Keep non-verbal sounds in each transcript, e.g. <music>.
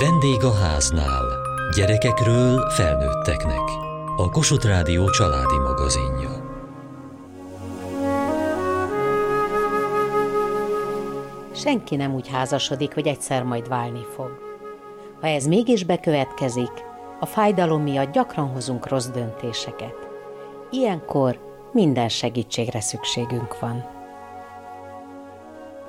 Vendég a háznál. Gyerekekről felnőtteknek. A Kossuth Rádió családi magazinja. Senki nem úgy házasodik, hogy egyszer majd válni fog. Ha ez mégis bekövetkezik, a fájdalom miatt gyakran hozunk rossz döntéseket. Ilyenkor minden segítségre szükségünk van.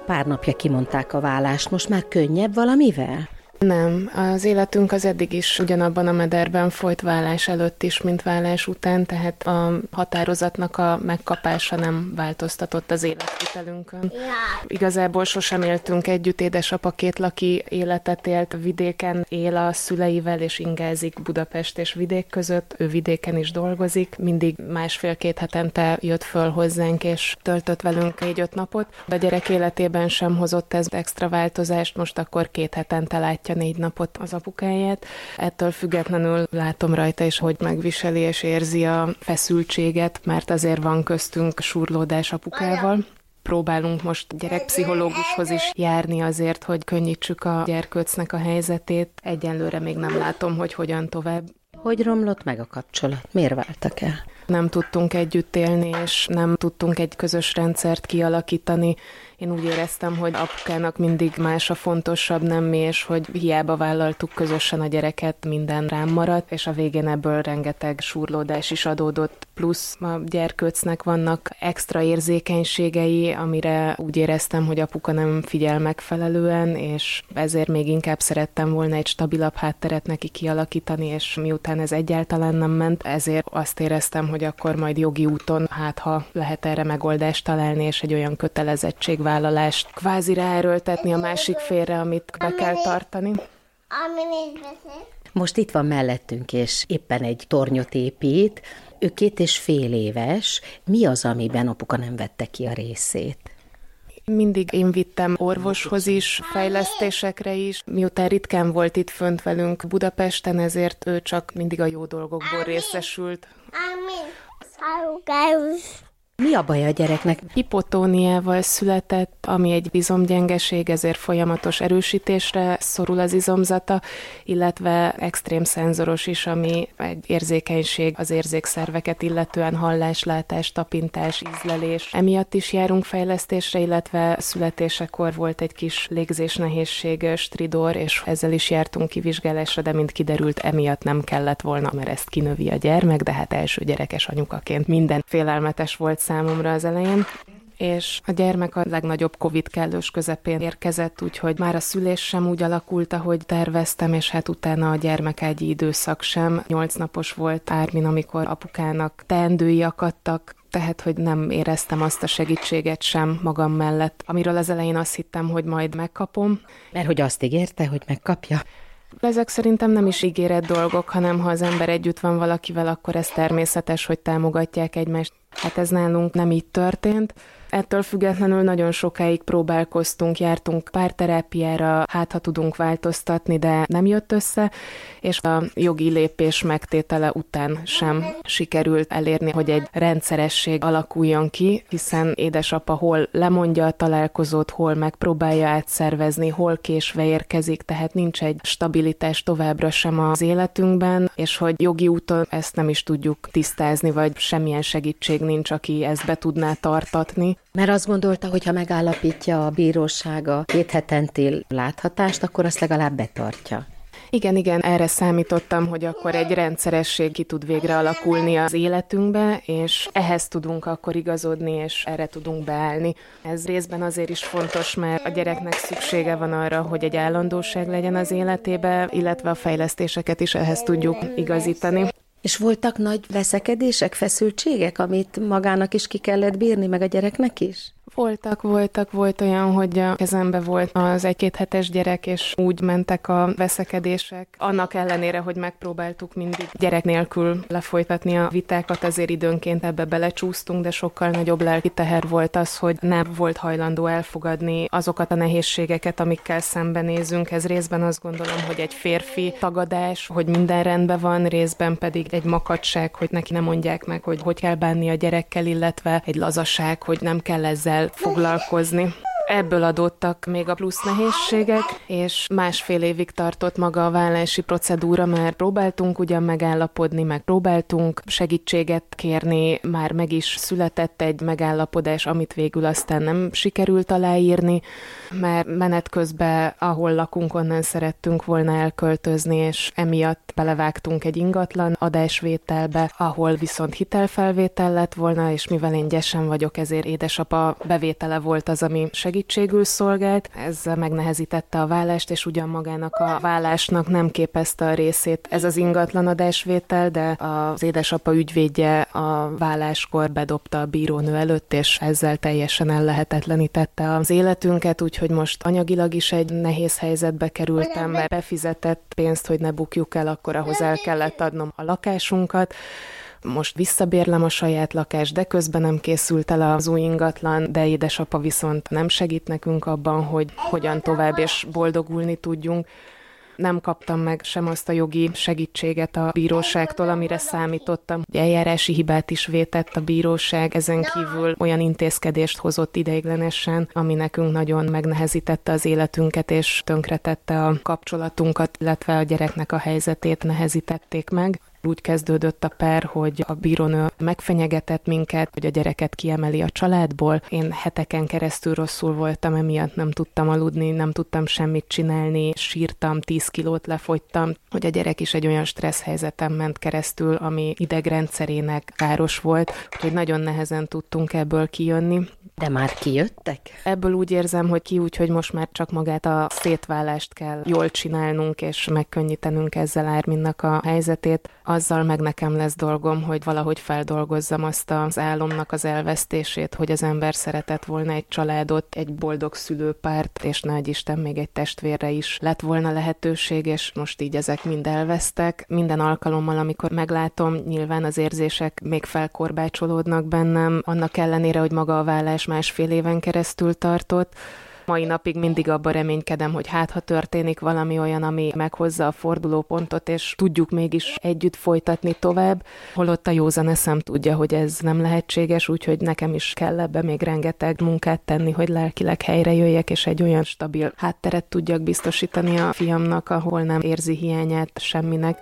Pár napja kimondták a vállást, most már könnyebb valamivel? Nem, az életünk az eddig is ugyanabban a mederben folyt vállás előtt is, mint vállás után, tehát a határozatnak a megkapása nem változtatott az életvitelünkön. Igazából sosem éltünk együtt, édesapa két laki életet élt, vidéken él a szüleivel, és ingázik Budapest és vidék között, ő vidéken is dolgozik, mindig másfél-két hetente jött föl hozzánk, és töltött velünk négy-öt napot. A gyerek életében sem hozott ez extra változást, most akkor két hetente látja látja négy napot az apukáját. Ettől függetlenül látom rajta is, hogy megviseli és érzi a feszültséget, mert azért van köztünk surlódás apukával próbálunk most gyerekpszichológushoz is járni azért, hogy könnyítsük a gyerkőcnek a helyzetét. Egyenlőre még nem látom, hogy hogyan tovább. Hogy romlott meg a kapcsolat? Miért váltak el? Nem tudtunk együtt élni, és nem tudtunk egy közös rendszert kialakítani. Én úgy éreztem, hogy apukának mindig más a fontosabb, nem mi, és hogy hiába vállaltuk közösen a gyereket, minden rám maradt, és a végén ebből rengeteg surlódás is adódott, plusz a gyerkőcnek vannak extra érzékenységei, amire úgy éreztem, hogy apuka nem figyel megfelelően, és ezért még inkább szerettem volna egy stabilabb hátteret neki kialakítani, és miután ez egyáltalán nem ment, ezért azt éreztem, hogy akkor majd jogi úton, hát ha lehet erre megoldást találni, és egy olyan kötelezettség vállalást kvázi ráerőltetni a másik félre, amit be kell tartani. Most itt van mellettünk, és éppen egy tornyot épít. Ő két és fél éves. Mi az, amiben apuka nem vette ki a részét? Mindig én vittem orvoshoz is, fejlesztésekre is. Miután ritkán volt itt fönt velünk Budapesten, ezért ő csak mindig a jó dolgokból részesült. Amin. Mi a baj a gyereknek? Hipotóniával született, ami egy izomgyengeség, ezért folyamatos erősítésre szorul az izomzata, illetve extrém szenzoros is, ami egy érzékenység az érzékszerveket illetően hallás, látás, tapintás, ízlelés. Emiatt is járunk fejlesztésre, illetve születésekor volt egy kis légzés nehézség, stridor, és ezzel is jártunk kivizsgálásra, de mint kiderült, emiatt nem kellett volna, mert ezt kinövi a gyermek, de hát első gyerekes anyukaként minden félelmetes volt számomra az elején és a gyermek a legnagyobb Covid kellős közepén érkezett, úgyhogy már a szülés sem úgy alakult, ahogy terveztem, és hát utána a gyermekágyi időszak sem. Nyolc napos volt Ármin, amikor apukának teendői akadtak, tehát, hogy nem éreztem azt a segítséget sem magam mellett, amiről az elején azt hittem, hogy majd megkapom. Mert hogy azt ígérte, hogy megkapja? Ezek szerintem nem is ígéret dolgok, hanem ha az ember együtt van valakivel, akkor ez természetes, hogy támogatják egymást. Hát ez nálunk nem így történt. Ettől függetlenül nagyon sokáig próbálkoztunk, jártunk párterápiára, hát ha tudunk változtatni, de nem jött össze, és a jogi lépés megtétele után sem sikerült elérni, hogy egy rendszeresség alakuljon ki, hiszen édesapa hol lemondja a találkozót, hol megpróbálja átszervezni, hol késve érkezik, tehát nincs egy stabilitás továbbra sem az életünkben, és hogy jogi úton ezt nem is tudjuk tisztázni, vagy semmilyen segítség nincs, aki ezt be tudná tartatni. Mert azt gondolta, hogy ha megállapítja a bíróság a két hetenti láthatást, akkor azt legalább betartja. Igen, igen, erre számítottam, hogy akkor egy rendszeresség ki tud végre alakulni az életünkbe, és ehhez tudunk akkor igazodni, és erre tudunk beállni. Ez részben azért is fontos, mert a gyereknek szüksége van arra, hogy egy állandóság legyen az életébe, illetve a fejlesztéseket is ehhez tudjuk igazítani. És voltak nagy veszekedések, feszültségek, amit magának is ki kellett bírni, meg a gyereknek is? Voltak, voltak, volt olyan, hogy a kezembe volt az egy-két hetes gyerek, és úgy mentek a veszekedések. Annak ellenére, hogy megpróbáltuk mindig gyerek nélkül lefolytatni a vitákat, azért időnként ebbe belecsúsztunk, de sokkal nagyobb lelki teher volt az, hogy nem volt hajlandó elfogadni azokat a nehézségeket, amikkel szembenézünk. Ez részben azt gondolom, hogy egy férfi tagadás, hogy minden rendben van, részben pedig egy makadság, hogy neki nem mondják meg, hogy hogy kell bánni a gyerekkel, illetve egy lazaság, hogy nem kell ezzel foglalkozni. Ebből adottak még a plusz nehézségek, és másfél évig tartott maga a vállási procedúra, mert próbáltunk ugyan megállapodni, meg próbáltunk segítséget kérni, már meg is született egy megállapodás, amit végül aztán nem sikerült aláírni, mert menet közben, ahol lakunk, onnan szerettünk volna elköltözni, és emiatt belevágtunk egy ingatlan adásvételbe, ahol viszont hitelfelvétel lett volna, és mivel én gyesen vagyok, ezért édesapa bevétele volt az, ami segítségül szolgált. Ez megnehezítette a vállást, és ugyan magának a vállásnak nem képezte a részét ez az ingatlan adásvétel, de az édesapa ügyvédje a válláskor bedobta a bírónő előtt, és ezzel teljesen ellehetetlenítette az életünket, úgyhogy most anyagilag is egy nehéz helyzetbe kerültem, mert befizetett pénzt, hogy ne bukjuk el, akkor ahhoz el kellett adnom a lakásunkat, most visszabérlem a saját lakást, de közben nem készült el az új ingatlan, de édesapa viszont nem segít nekünk abban, hogy hogyan tovább és boldogulni tudjunk nem kaptam meg sem azt a jogi segítséget a bíróságtól, amire számítottam. Eljárási hibát is vétett a bíróság, ezen kívül olyan intézkedést hozott ideiglenesen, ami nekünk nagyon megnehezítette az életünket, és tönkretette a kapcsolatunkat, illetve a gyereknek a helyzetét nehezítették meg. Úgy kezdődött a per, hogy a bírónő megfenyegetett minket, hogy a gyereket kiemeli a családból. Én heteken keresztül rosszul voltam, emiatt nem tudtam aludni, nem tudtam semmit csinálni, sírtam, 10 kilót lefogytam, hogy a gyerek is egy olyan stressz helyzetem ment keresztül, ami idegrendszerének káros volt, hogy nagyon nehezen tudtunk ebből kijönni. De már kijöttek? Ebből úgy érzem, hogy ki úgy, hogy most már csak magát a szétválást kell jól csinálnunk, és megkönnyítenünk ezzel Árminnak a helyzetét. Azzal meg nekem lesz dolgom, hogy valahogy feldolgozzam azt az álomnak az elvesztését, hogy az ember szeretett volna egy családot, egy boldog szülőpárt, és nagy Isten még egy testvérre is lett volna lehetőség, és most így ezek mind elvesztek. Minden alkalommal, amikor meglátom, nyilván az érzések még felkorbácsolódnak bennem, annak ellenére, hogy maga a vállás másfél éven keresztül tartott, mai napig mindig abba reménykedem, hogy hát ha történik valami olyan, ami meghozza a fordulópontot, és tudjuk mégis együtt folytatni tovább, holott a józan eszem tudja, hogy ez nem lehetséges, úgyhogy nekem is kell ebbe még rengeteg munkát tenni, hogy lelkileg helyre jöjjek, és egy olyan stabil hátteret tudjak biztosítani a fiamnak, ahol nem érzi hiányát semminek.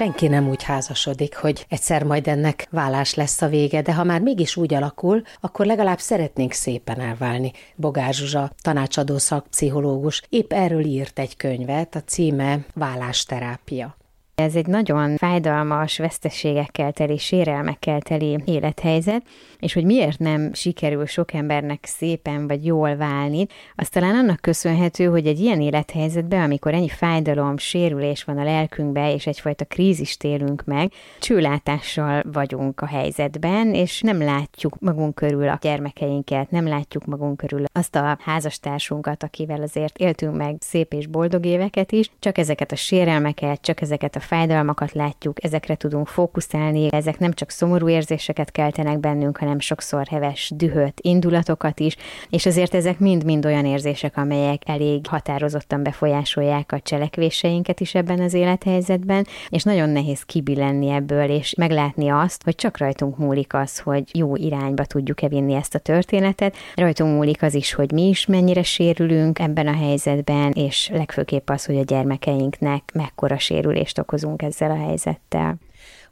Senki nem úgy házasodik, hogy egyszer majd ennek vállás lesz a vége, de ha már mégis úgy alakul, akkor legalább szeretnénk szépen elválni. Bogár Zsuzsa, tanácsadó szakpszichológus, épp erről írt egy könyvet, a címe Vállásterápia. Ez egy nagyon fájdalmas, veszteségekkel teli, sérelmekkel teli élethelyzet, és hogy miért nem sikerül sok embernek szépen vagy jól válni, az talán annak köszönhető, hogy egy ilyen élethelyzetben, amikor ennyi fájdalom, sérülés van a lelkünkbe, és egyfajta krízist élünk meg, csőlátással vagyunk a helyzetben, és nem látjuk magunk körül a gyermekeinket, nem látjuk magunk körül azt a házastársunkat, akivel azért éltünk meg szép és boldog éveket is, csak ezeket a sérelmeket, csak ezeket a fájdalmakat látjuk, ezekre tudunk fókuszálni, ezek nem csak szomorú érzéseket keltenek bennünk, hanem sokszor heves, dühöt, indulatokat is, és azért ezek mind-mind olyan érzések, amelyek elég határozottan befolyásolják a cselekvéseinket is ebben az élethelyzetben, és nagyon nehéz kibillenni ebből, és meglátni azt, hogy csak rajtunk múlik az, hogy jó irányba tudjuk-e vinni ezt a történetet. Rajtunk múlik az is, hogy mi is mennyire sérülünk ebben a helyzetben, és legfőképp az, hogy a gyermekeinknek mekkora sérülést okoz foglalkozunk ezzel a helyzettel.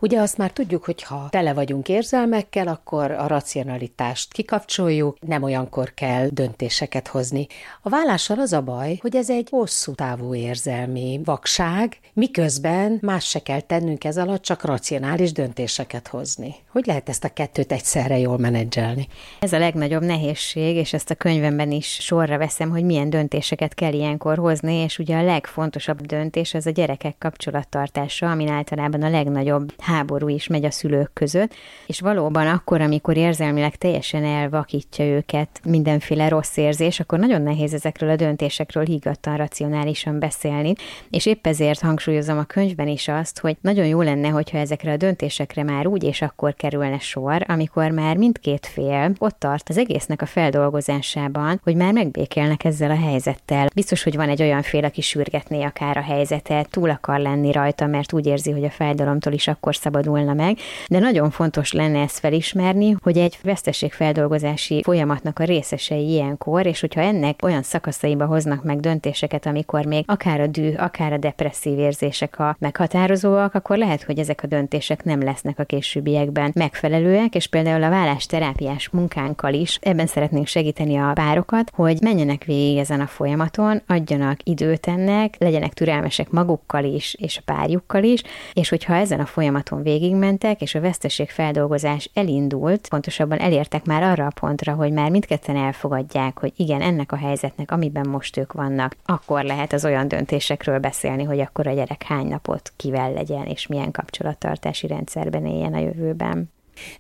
Ugye azt már tudjuk, hogy ha tele vagyunk érzelmekkel, akkor a racionalitást kikapcsoljuk, nem olyankor kell döntéseket hozni. A vállással az a baj, hogy ez egy hosszú távú érzelmi vakság, miközben más se kell tennünk ez alatt, csak racionális döntéseket hozni. Hogy lehet ezt a kettőt egyszerre jól menedzselni? Ez a legnagyobb nehézség, és ezt a könyvemben is sorra veszem, hogy milyen döntéseket kell ilyenkor hozni, és ugye a legfontosabb döntés az a gyerekek kapcsolattartása, amin általában a legnagyobb háború is megy a szülők között, és valóban akkor, amikor érzelmileg teljesen elvakítja őket mindenféle rossz érzés, akkor nagyon nehéz ezekről a döntésekről higgadtan, racionálisan beszélni, és épp ezért hangsúlyozom a könyvben is azt, hogy nagyon jó lenne, hogyha ezekre a döntésekre már úgy és akkor kell kerülne sor, amikor már mindkét fél ott tart az egésznek a feldolgozásában, hogy már megbékélnek ezzel a helyzettel. Biztos, hogy van egy olyan fél, aki sürgetné akár a helyzetet, túl akar lenni rajta, mert úgy érzi, hogy a fájdalomtól is akkor szabadulna meg, de nagyon fontos lenne ezt felismerni, hogy egy veszteségfeldolgozási folyamatnak a részesei ilyenkor, és hogyha ennek olyan szakaszaiba hoznak meg döntéseket, amikor még akár a dű, akár a depresszív érzések a meghatározóak, akkor lehet, hogy ezek a döntések nem lesznek a későbbiekben megfelelőek, és például a vállásterápiás munkánkkal is ebben szeretnénk segíteni a párokat, hogy menjenek végig ezen a folyamaton, adjanak időt ennek, legyenek türelmesek magukkal is, és a párjukkal is, és hogyha ezen a folyamaton végigmentek, és a veszteségfeldolgozás elindult, pontosabban elértek már arra a pontra, hogy már mindketten elfogadják, hogy igen, ennek a helyzetnek, amiben most ők vannak, akkor lehet az olyan döntésekről beszélni, hogy akkor a gyerek hány napot kivel legyen, és milyen kapcsolattartási rendszerben éljen a jövőben.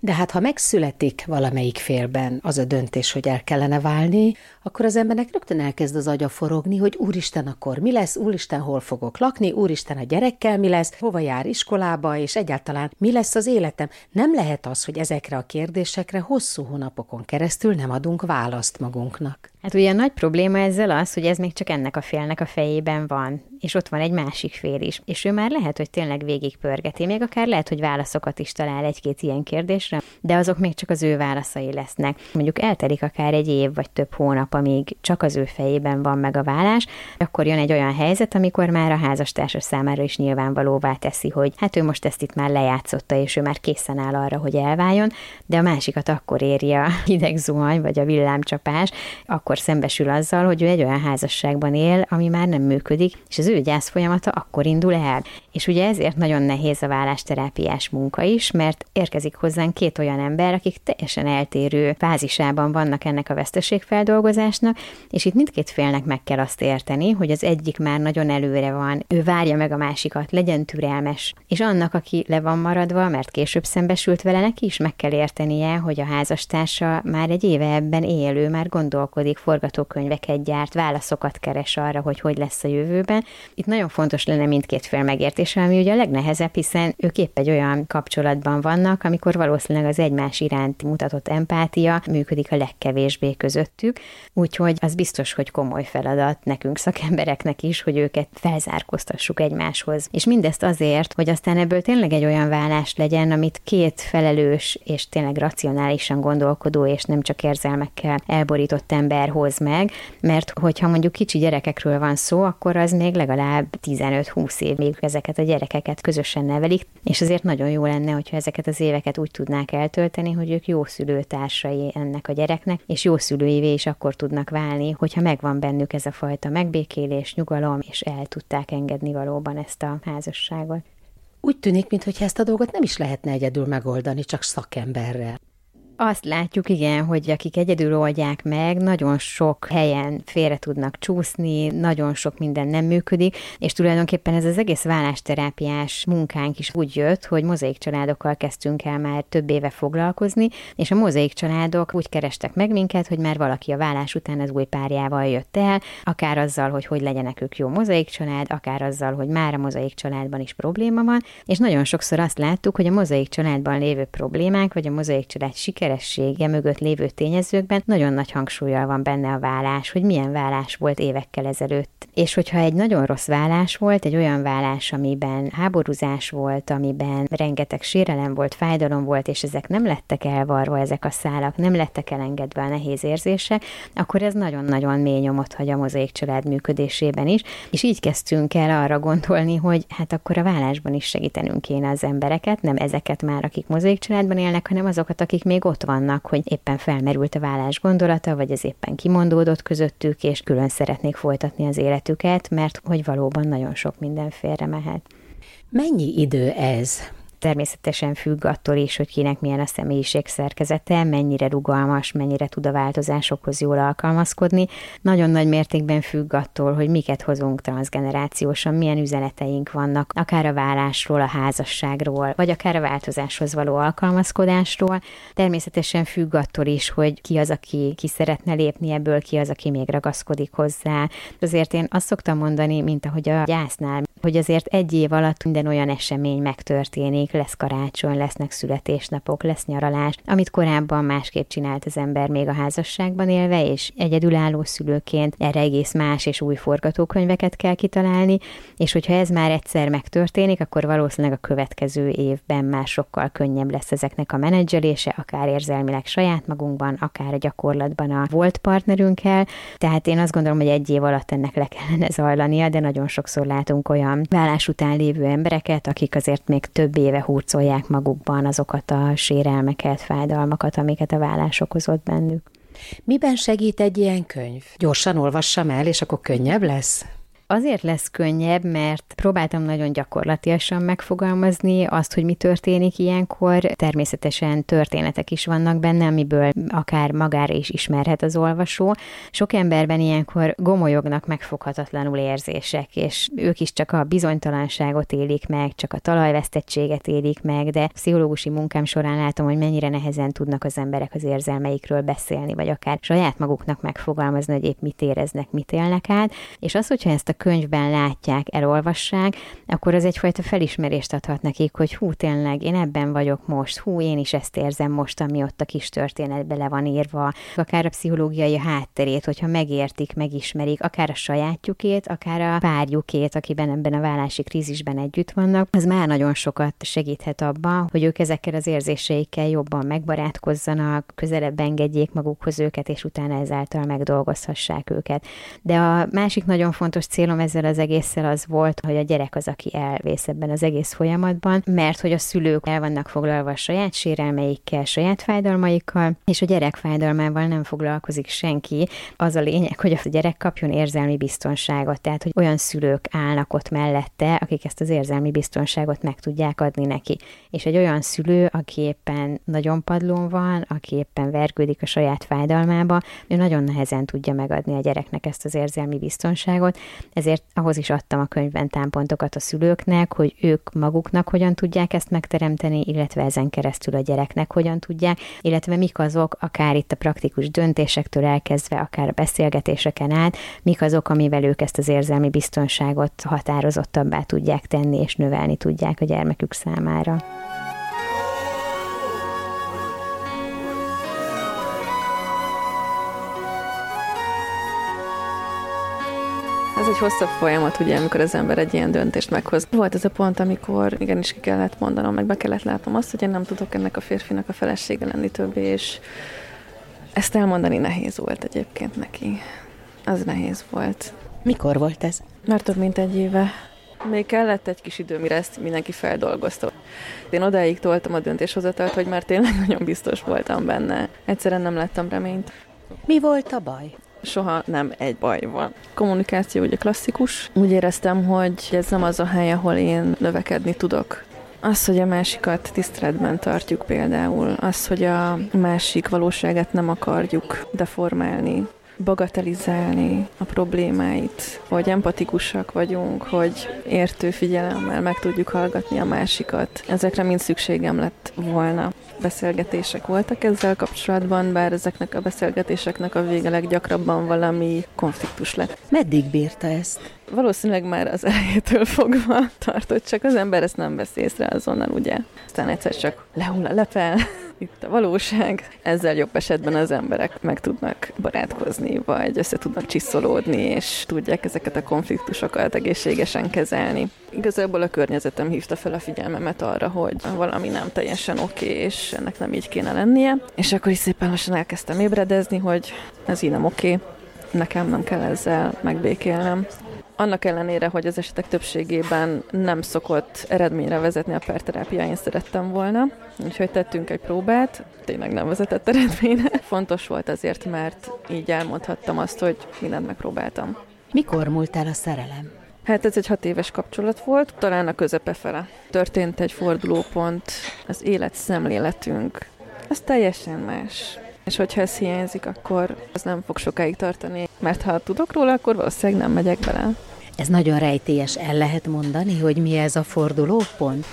De hát ha megszületik valamelyik félben az a döntés, hogy el kellene válni, akkor az embernek rögtön elkezd az agya forogni, hogy úristen, akkor mi lesz, úristen, hol fogok lakni, úristen, a gyerekkel mi lesz, hova jár iskolába, és egyáltalán mi lesz az életem. Nem lehet az, hogy ezekre a kérdésekre hosszú hónapokon keresztül nem adunk választ magunknak. Hát ugye a nagy probléma ezzel az, hogy ez még csak ennek a félnek a fejében van, és ott van egy másik fél is, és ő már lehet, hogy tényleg végigpörgeti, még akár lehet, hogy válaszokat is talál egy-két ilyen kérdésre, de azok még csak az ő válaszai lesznek. Mondjuk eltelik akár egy év vagy több hónap, amíg csak az ő fejében van meg a vállás, akkor jön egy olyan helyzet, amikor már a házastársa számára is nyilvánvalóvá teszi, hogy hát ő most ezt itt már lejátszotta, és ő már készen áll arra, hogy elváljon, de a másikat akkor éri a <laughs> hideg zuhany, vagy a villámcsapás, akkor szembesül azzal, hogy ő egy olyan házasságban él, ami már nem működik, és az ő gyász folyamata akkor indul el. És ugye ezért nagyon nehéz a vállásterápiás munka is, mert érkezik hozzánk két olyan ember, akik teljesen eltérő fázisában vannak ennek a veszteségfeldolgozásnak, és itt mindkét félnek meg kell azt érteni, hogy az egyik már nagyon előre van, ő várja meg a másikat, legyen türelmes, és annak, aki le van maradva, mert később szembesült vele, neki is meg kell értenie, hogy a házastársa már egy éve ebben élő, már gondolkodik, forgatókönyveket gyárt, válaszokat keres arra, hogy hogy lesz a jövőben. Itt nagyon fontos lenne mindkét fél megértése, ami ugye a legnehezebb, hiszen ők épp egy olyan kapcsolatban vannak, amikor valószínűleg az egymás iránt mutatott empátia működik a legkevésbé közöttük, úgyhogy az biztos, hogy komoly feladat nekünk szakembereknek is, hogy őket felzárkóztassuk egymáshoz. És mindezt azért, hogy aztán ebből tényleg egy olyan vállás legyen, amit két felelős és tényleg racionálisan gondolkodó és nem csak érzelmekkel elborított ember hoz meg, mert hogyha mondjuk kicsi gyerekekről van szó, akkor az még legalább 15-20 év, még ezeket a gyerekeket közösen nevelik, és azért nagyon jó lenne, hogyha ezeket az éveket úgy tudnák eltölteni, hogy ők jó szülőtársai ennek a gyereknek, és jó szülőivé is akkor tudnak válni, hogyha megvan bennük ez a fajta megbékélés, nyugalom, és el tudták engedni valóban ezt a házasságot. Úgy tűnik, mintha ezt a dolgot nem is lehetne egyedül megoldani, csak szakemberrel. Azt látjuk, igen, hogy akik egyedül oldják meg, nagyon sok helyen félre tudnak csúszni, nagyon sok minden nem működik, és tulajdonképpen ez az egész vállásterápiás munkánk is úgy jött, hogy mozaik családokkal kezdtünk el már több éve foglalkozni, és a mozaik családok úgy kerestek meg minket, hogy már valaki a vállás után az új párjával jött el, akár azzal, hogy hogy legyenek ők jó mozaik család, akár azzal, hogy már a mozaik családban is probléma van, és nagyon sokszor azt láttuk, hogy a mozaik családban lévő problémák, vagy a mozaik család siker sikeressége mögött lévő tényezőkben nagyon nagy hangsúlyal van benne a vállás, hogy milyen vállás volt évekkel ezelőtt. És hogyha egy nagyon rossz vállás volt, egy olyan vállás, amiben háborúzás volt, amiben rengeteg sérelem volt, fájdalom volt, és ezek nem lettek elvarva, ezek a szálak nem lettek elengedve a nehéz érzések, akkor ez nagyon-nagyon mély nyomot hagy a mozaik család működésében is, és így kezdtünk el arra gondolni, hogy hát akkor a vállásban is segítenünk kéne az embereket, nem ezeket már, akik mozaik családban élnek, hanem azokat, akik még ott vannak, hogy éppen felmerült a vállás gondolata, vagy ez éppen kimondódott közöttük, és külön szeretnék folytatni az életüket, mert hogy valóban nagyon sok minden félre mehet. Mennyi idő ez? Természetesen függ attól is, hogy kinek milyen a személyiség szerkezete, mennyire rugalmas, mennyire tud a változásokhoz jól alkalmazkodni. Nagyon nagy mértékben függ attól, hogy miket hozunk transgenerációsan, milyen üzeneteink vannak, akár a vállásról, a házasságról, vagy akár a változáshoz való alkalmazkodásról. Természetesen függ attól is, hogy ki az, aki ki szeretne lépni ebből, ki az, aki még ragaszkodik hozzá. Azért én azt szoktam mondani, mint ahogy a gyásznál hogy azért egy év alatt minden olyan esemény megtörténik, lesz karácsony, lesznek születésnapok, lesz nyaralás, amit korábban másképp csinált az ember még a házasságban élve, és egyedülálló szülőként erre egész más és új forgatókönyveket kell kitalálni, és hogyha ez már egyszer megtörténik, akkor valószínűleg a következő évben már sokkal könnyebb lesz ezeknek a menedzselése, akár érzelmileg saját magunkban, akár a gyakorlatban a volt partnerünkkel. Tehát én azt gondolom, hogy egy év alatt ennek le kellene zajlania, de nagyon sokszor látunk olyan vállás után lévő embereket, akik azért még több éve hurcolják magukban azokat a sérelmeket, fájdalmakat, amiket a vállás okozott bennük. Miben segít egy ilyen könyv? Gyorsan olvassam el, és akkor könnyebb lesz? Azért lesz könnyebb, mert próbáltam nagyon gyakorlatilag megfogalmazni azt, hogy mi történik ilyenkor. Természetesen történetek is vannak benne, amiből akár magára is ismerhet az olvasó. Sok emberben ilyenkor gomolyognak megfoghatatlanul érzések, és ők is csak a bizonytalanságot élik meg, csak a talajvesztettséget élik meg, de pszichológusi munkám során látom, hogy mennyire nehezen tudnak az emberek az érzelmeikről beszélni, vagy akár saját maguknak megfogalmazni, hogy épp mit éreznek, mit élnek át. És az, hogyha ezt a könyvben látják, elolvassák, akkor az egyfajta felismerést adhat nekik, hogy hú, tényleg, én ebben vagyok most, hú, én is ezt érzem most, ami ott a kis történetbe le van írva, akár a pszichológiai hátterét, hogyha megértik, megismerik, akár a sajátjukét, akár a párjukét, akiben ebben a vállási krízisben együtt vannak, az már nagyon sokat segíthet abban, hogy ők ezekkel az érzéseikkel jobban megbarátkozzanak, közelebb engedjék magukhoz őket, és utána ezáltal megdolgozhassák őket. De a másik nagyon fontos cél célom ezzel az egésszel az volt, hogy a gyerek az, aki elvész ebben az egész folyamatban, mert hogy a szülők el vannak foglalva a saját sérelmeikkel, saját fájdalmaikkal, és a gyerek fájdalmával nem foglalkozik senki. Az a lényeg, hogy a gyerek kapjon érzelmi biztonságot, tehát hogy olyan szülők állnak ott mellette, akik ezt az érzelmi biztonságot meg tudják adni neki. És egy olyan szülő, aki éppen nagyon padlón van, aki éppen vergődik a saját fájdalmába, ő nagyon nehezen tudja megadni a gyereknek ezt az érzelmi biztonságot, ezért ahhoz is adtam a könyvben támpontokat a szülőknek, hogy ők maguknak hogyan tudják ezt megteremteni, illetve ezen keresztül a gyereknek hogyan tudják, illetve mik azok, akár itt a praktikus döntésektől elkezdve, akár a beszélgetéseken át, mik azok, amivel ők ezt az érzelmi biztonságot határozottabbá tudják tenni és növelni tudják a gyermekük számára. Egy hosszabb folyamat, ugye, amikor az ember egy ilyen döntést meghoz. Volt ez a pont, amikor igenis ki kellett mondanom, meg be kellett látnom azt, hogy én nem tudok ennek a férfinak a felesége lenni többé, és ezt elmondani nehéz volt egyébként neki. Az nehéz volt. Mikor volt ez? Már több mint egy éve. Még kellett egy kis idő, mire ezt mindenki feldolgozta. Én odáig toltam a döntéshozatalt, hogy már tényleg <laughs> nagyon biztos voltam benne. Egyszerűen nem láttam reményt. Mi volt a baj? Soha nem egy baj van. Kommunikáció ugye klasszikus. Úgy éreztem, hogy ez nem az a hely, ahol én növekedni tudok. Az, hogy a másikat tiszteletben tartjuk például, az, hogy a másik valóságát nem akarjuk deformálni, bagatelizálni a problémáit, hogy empatikusak vagyunk, hogy értő figyelemmel meg tudjuk hallgatni a másikat. Ezekre mind szükségem lett volna. Beszélgetések voltak ezzel kapcsolatban, bár ezeknek a beszélgetéseknek a vége leggyakrabban valami konfliktus lett. Meddig bírta ezt? Valószínűleg már az elejétől fogva tartott, csak az ember ezt nem vesz észre azonnal, ugye. Aztán egyszer csak lehull a lepel, itt a valóság. Ezzel jobb esetben az emberek meg tudnak barátkozni, vagy össze tudnak csiszolódni, és tudják ezeket a konfliktusokat egészségesen kezelni. Igazából a környezetem hívta fel a figyelmemet arra, hogy valami nem teljesen oké, okay, és ennek nem így kéne lennie. És akkor is szépen lassan elkezdtem ébredezni, hogy ez így nem oké, okay, nekem nem kell ezzel megbékélnem. Annak ellenére, hogy az esetek többségében nem szokott eredményre vezetni a perterápia, én szerettem volna. Úgyhogy tettünk egy próbát, tényleg nem vezetett eredményre. Fontos volt azért, mert így elmondhattam azt, hogy mindent megpróbáltam. Mikor múlt el a szerelem? Hát ez egy hat éves kapcsolat volt, talán a közepe fele. Történt egy fordulópont, az élet szemléletünk, az teljesen más. És hogyha ez hiányzik, akkor ez nem fog sokáig tartani, mert ha tudok róla, akkor valószínűleg nem megyek bele. Ez nagyon rejtélyes. El lehet mondani, hogy mi ez a fordulópont?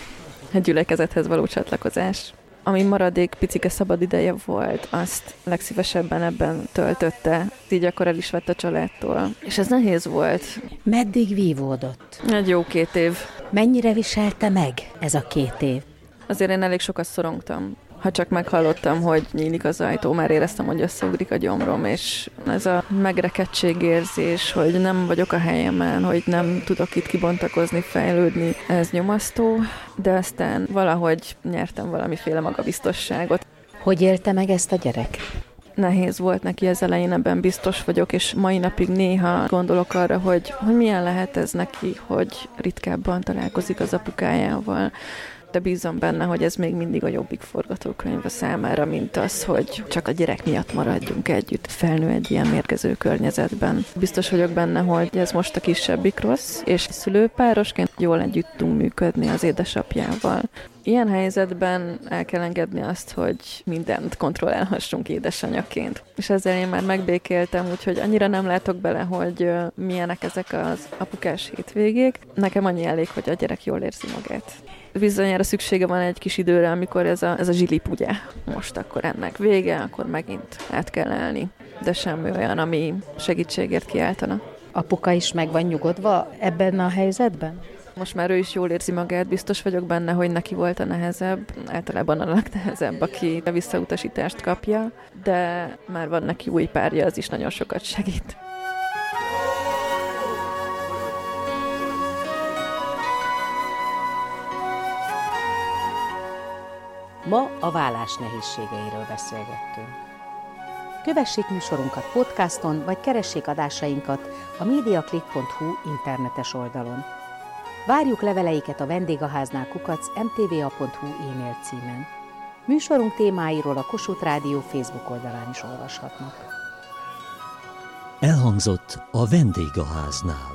A gyülekezethez való csatlakozás. ami maradék picike szabad ideje volt, azt legszívesebben ebben töltötte. Így akkor el is vett a családtól. És ez nehéz volt. Meddig vívódott? Egy jó két év. Mennyire viselte meg ez a két év? Azért én elég sokat szorongtam. Ha csak meghallottam, hogy nyílik az ajtó, már éreztem, hogy összeugrik a gyomrom, és ez a megrekedtségérzés, hogy nem vagyok a helyemen, hogy nem tudok itt kibontakozni, fejlődni, ez nyomasztó, de aztán valahogy nyertem valamiféle magabiztosságot. Hogy élte meg ezt a gyerek? nehéz volt neki ez elején, ebben biztos vagyok, és mai napig néha gondolok arra, hogy, hogy milyen lehet ez neki, hogy ritkábban találkozik az apukájával, de bízom benne, hogy ez még mindig a jobbik forgatókönyv a számára, mint az, hogy csak a gyerek miatt maradjunk együtt, felnő egy ilyen mérgező környezetben. Biztos vagyok benne, hogy ez most a kisebbik rossz, és szülőpárosként jól együtt tudunk működni az édesapjával. Ilyen helyzetben el kell engedni azt, hogy mindent kontrollálhassunk édesanyaként. És ezzel én már megbékéltem, úgyhogy annyira nem látok bele, hogy milyenek ezek az apukás hétvégék. Nekem annyi elég, hogy a gyerek jól érzi magát bizonyára szüksége van egy kis időre, amikor ez a, ez a zsilip, ugye, most akkor ennek vége, akkor megint át kell állni. De semmi olyan, ami segítségért kiáltana. Apuka is meg van nyugodva ebben a helyzetben? Most már ő is jól érzi magát, biztos vagyok benne, hogy neki volt a nehezebb, általában a legnehezebb, aki a visszautasítást kapja, de már van neki új párja, az is nagyon sokat segít. Ma a vállás nehézségeiről beszélgettünk. Kövessék műsorunkat podcaston, vagy keressék adásainkat a mediaclick.hu internetes oldalon. Várjuk leveleiket a vendégháznál kukac mtva.hu e-mail címen. Műsorunk témáiról a Kossuth Rádió Facebook oldalán is olvashatnak. Elhangzott a vendégháznál.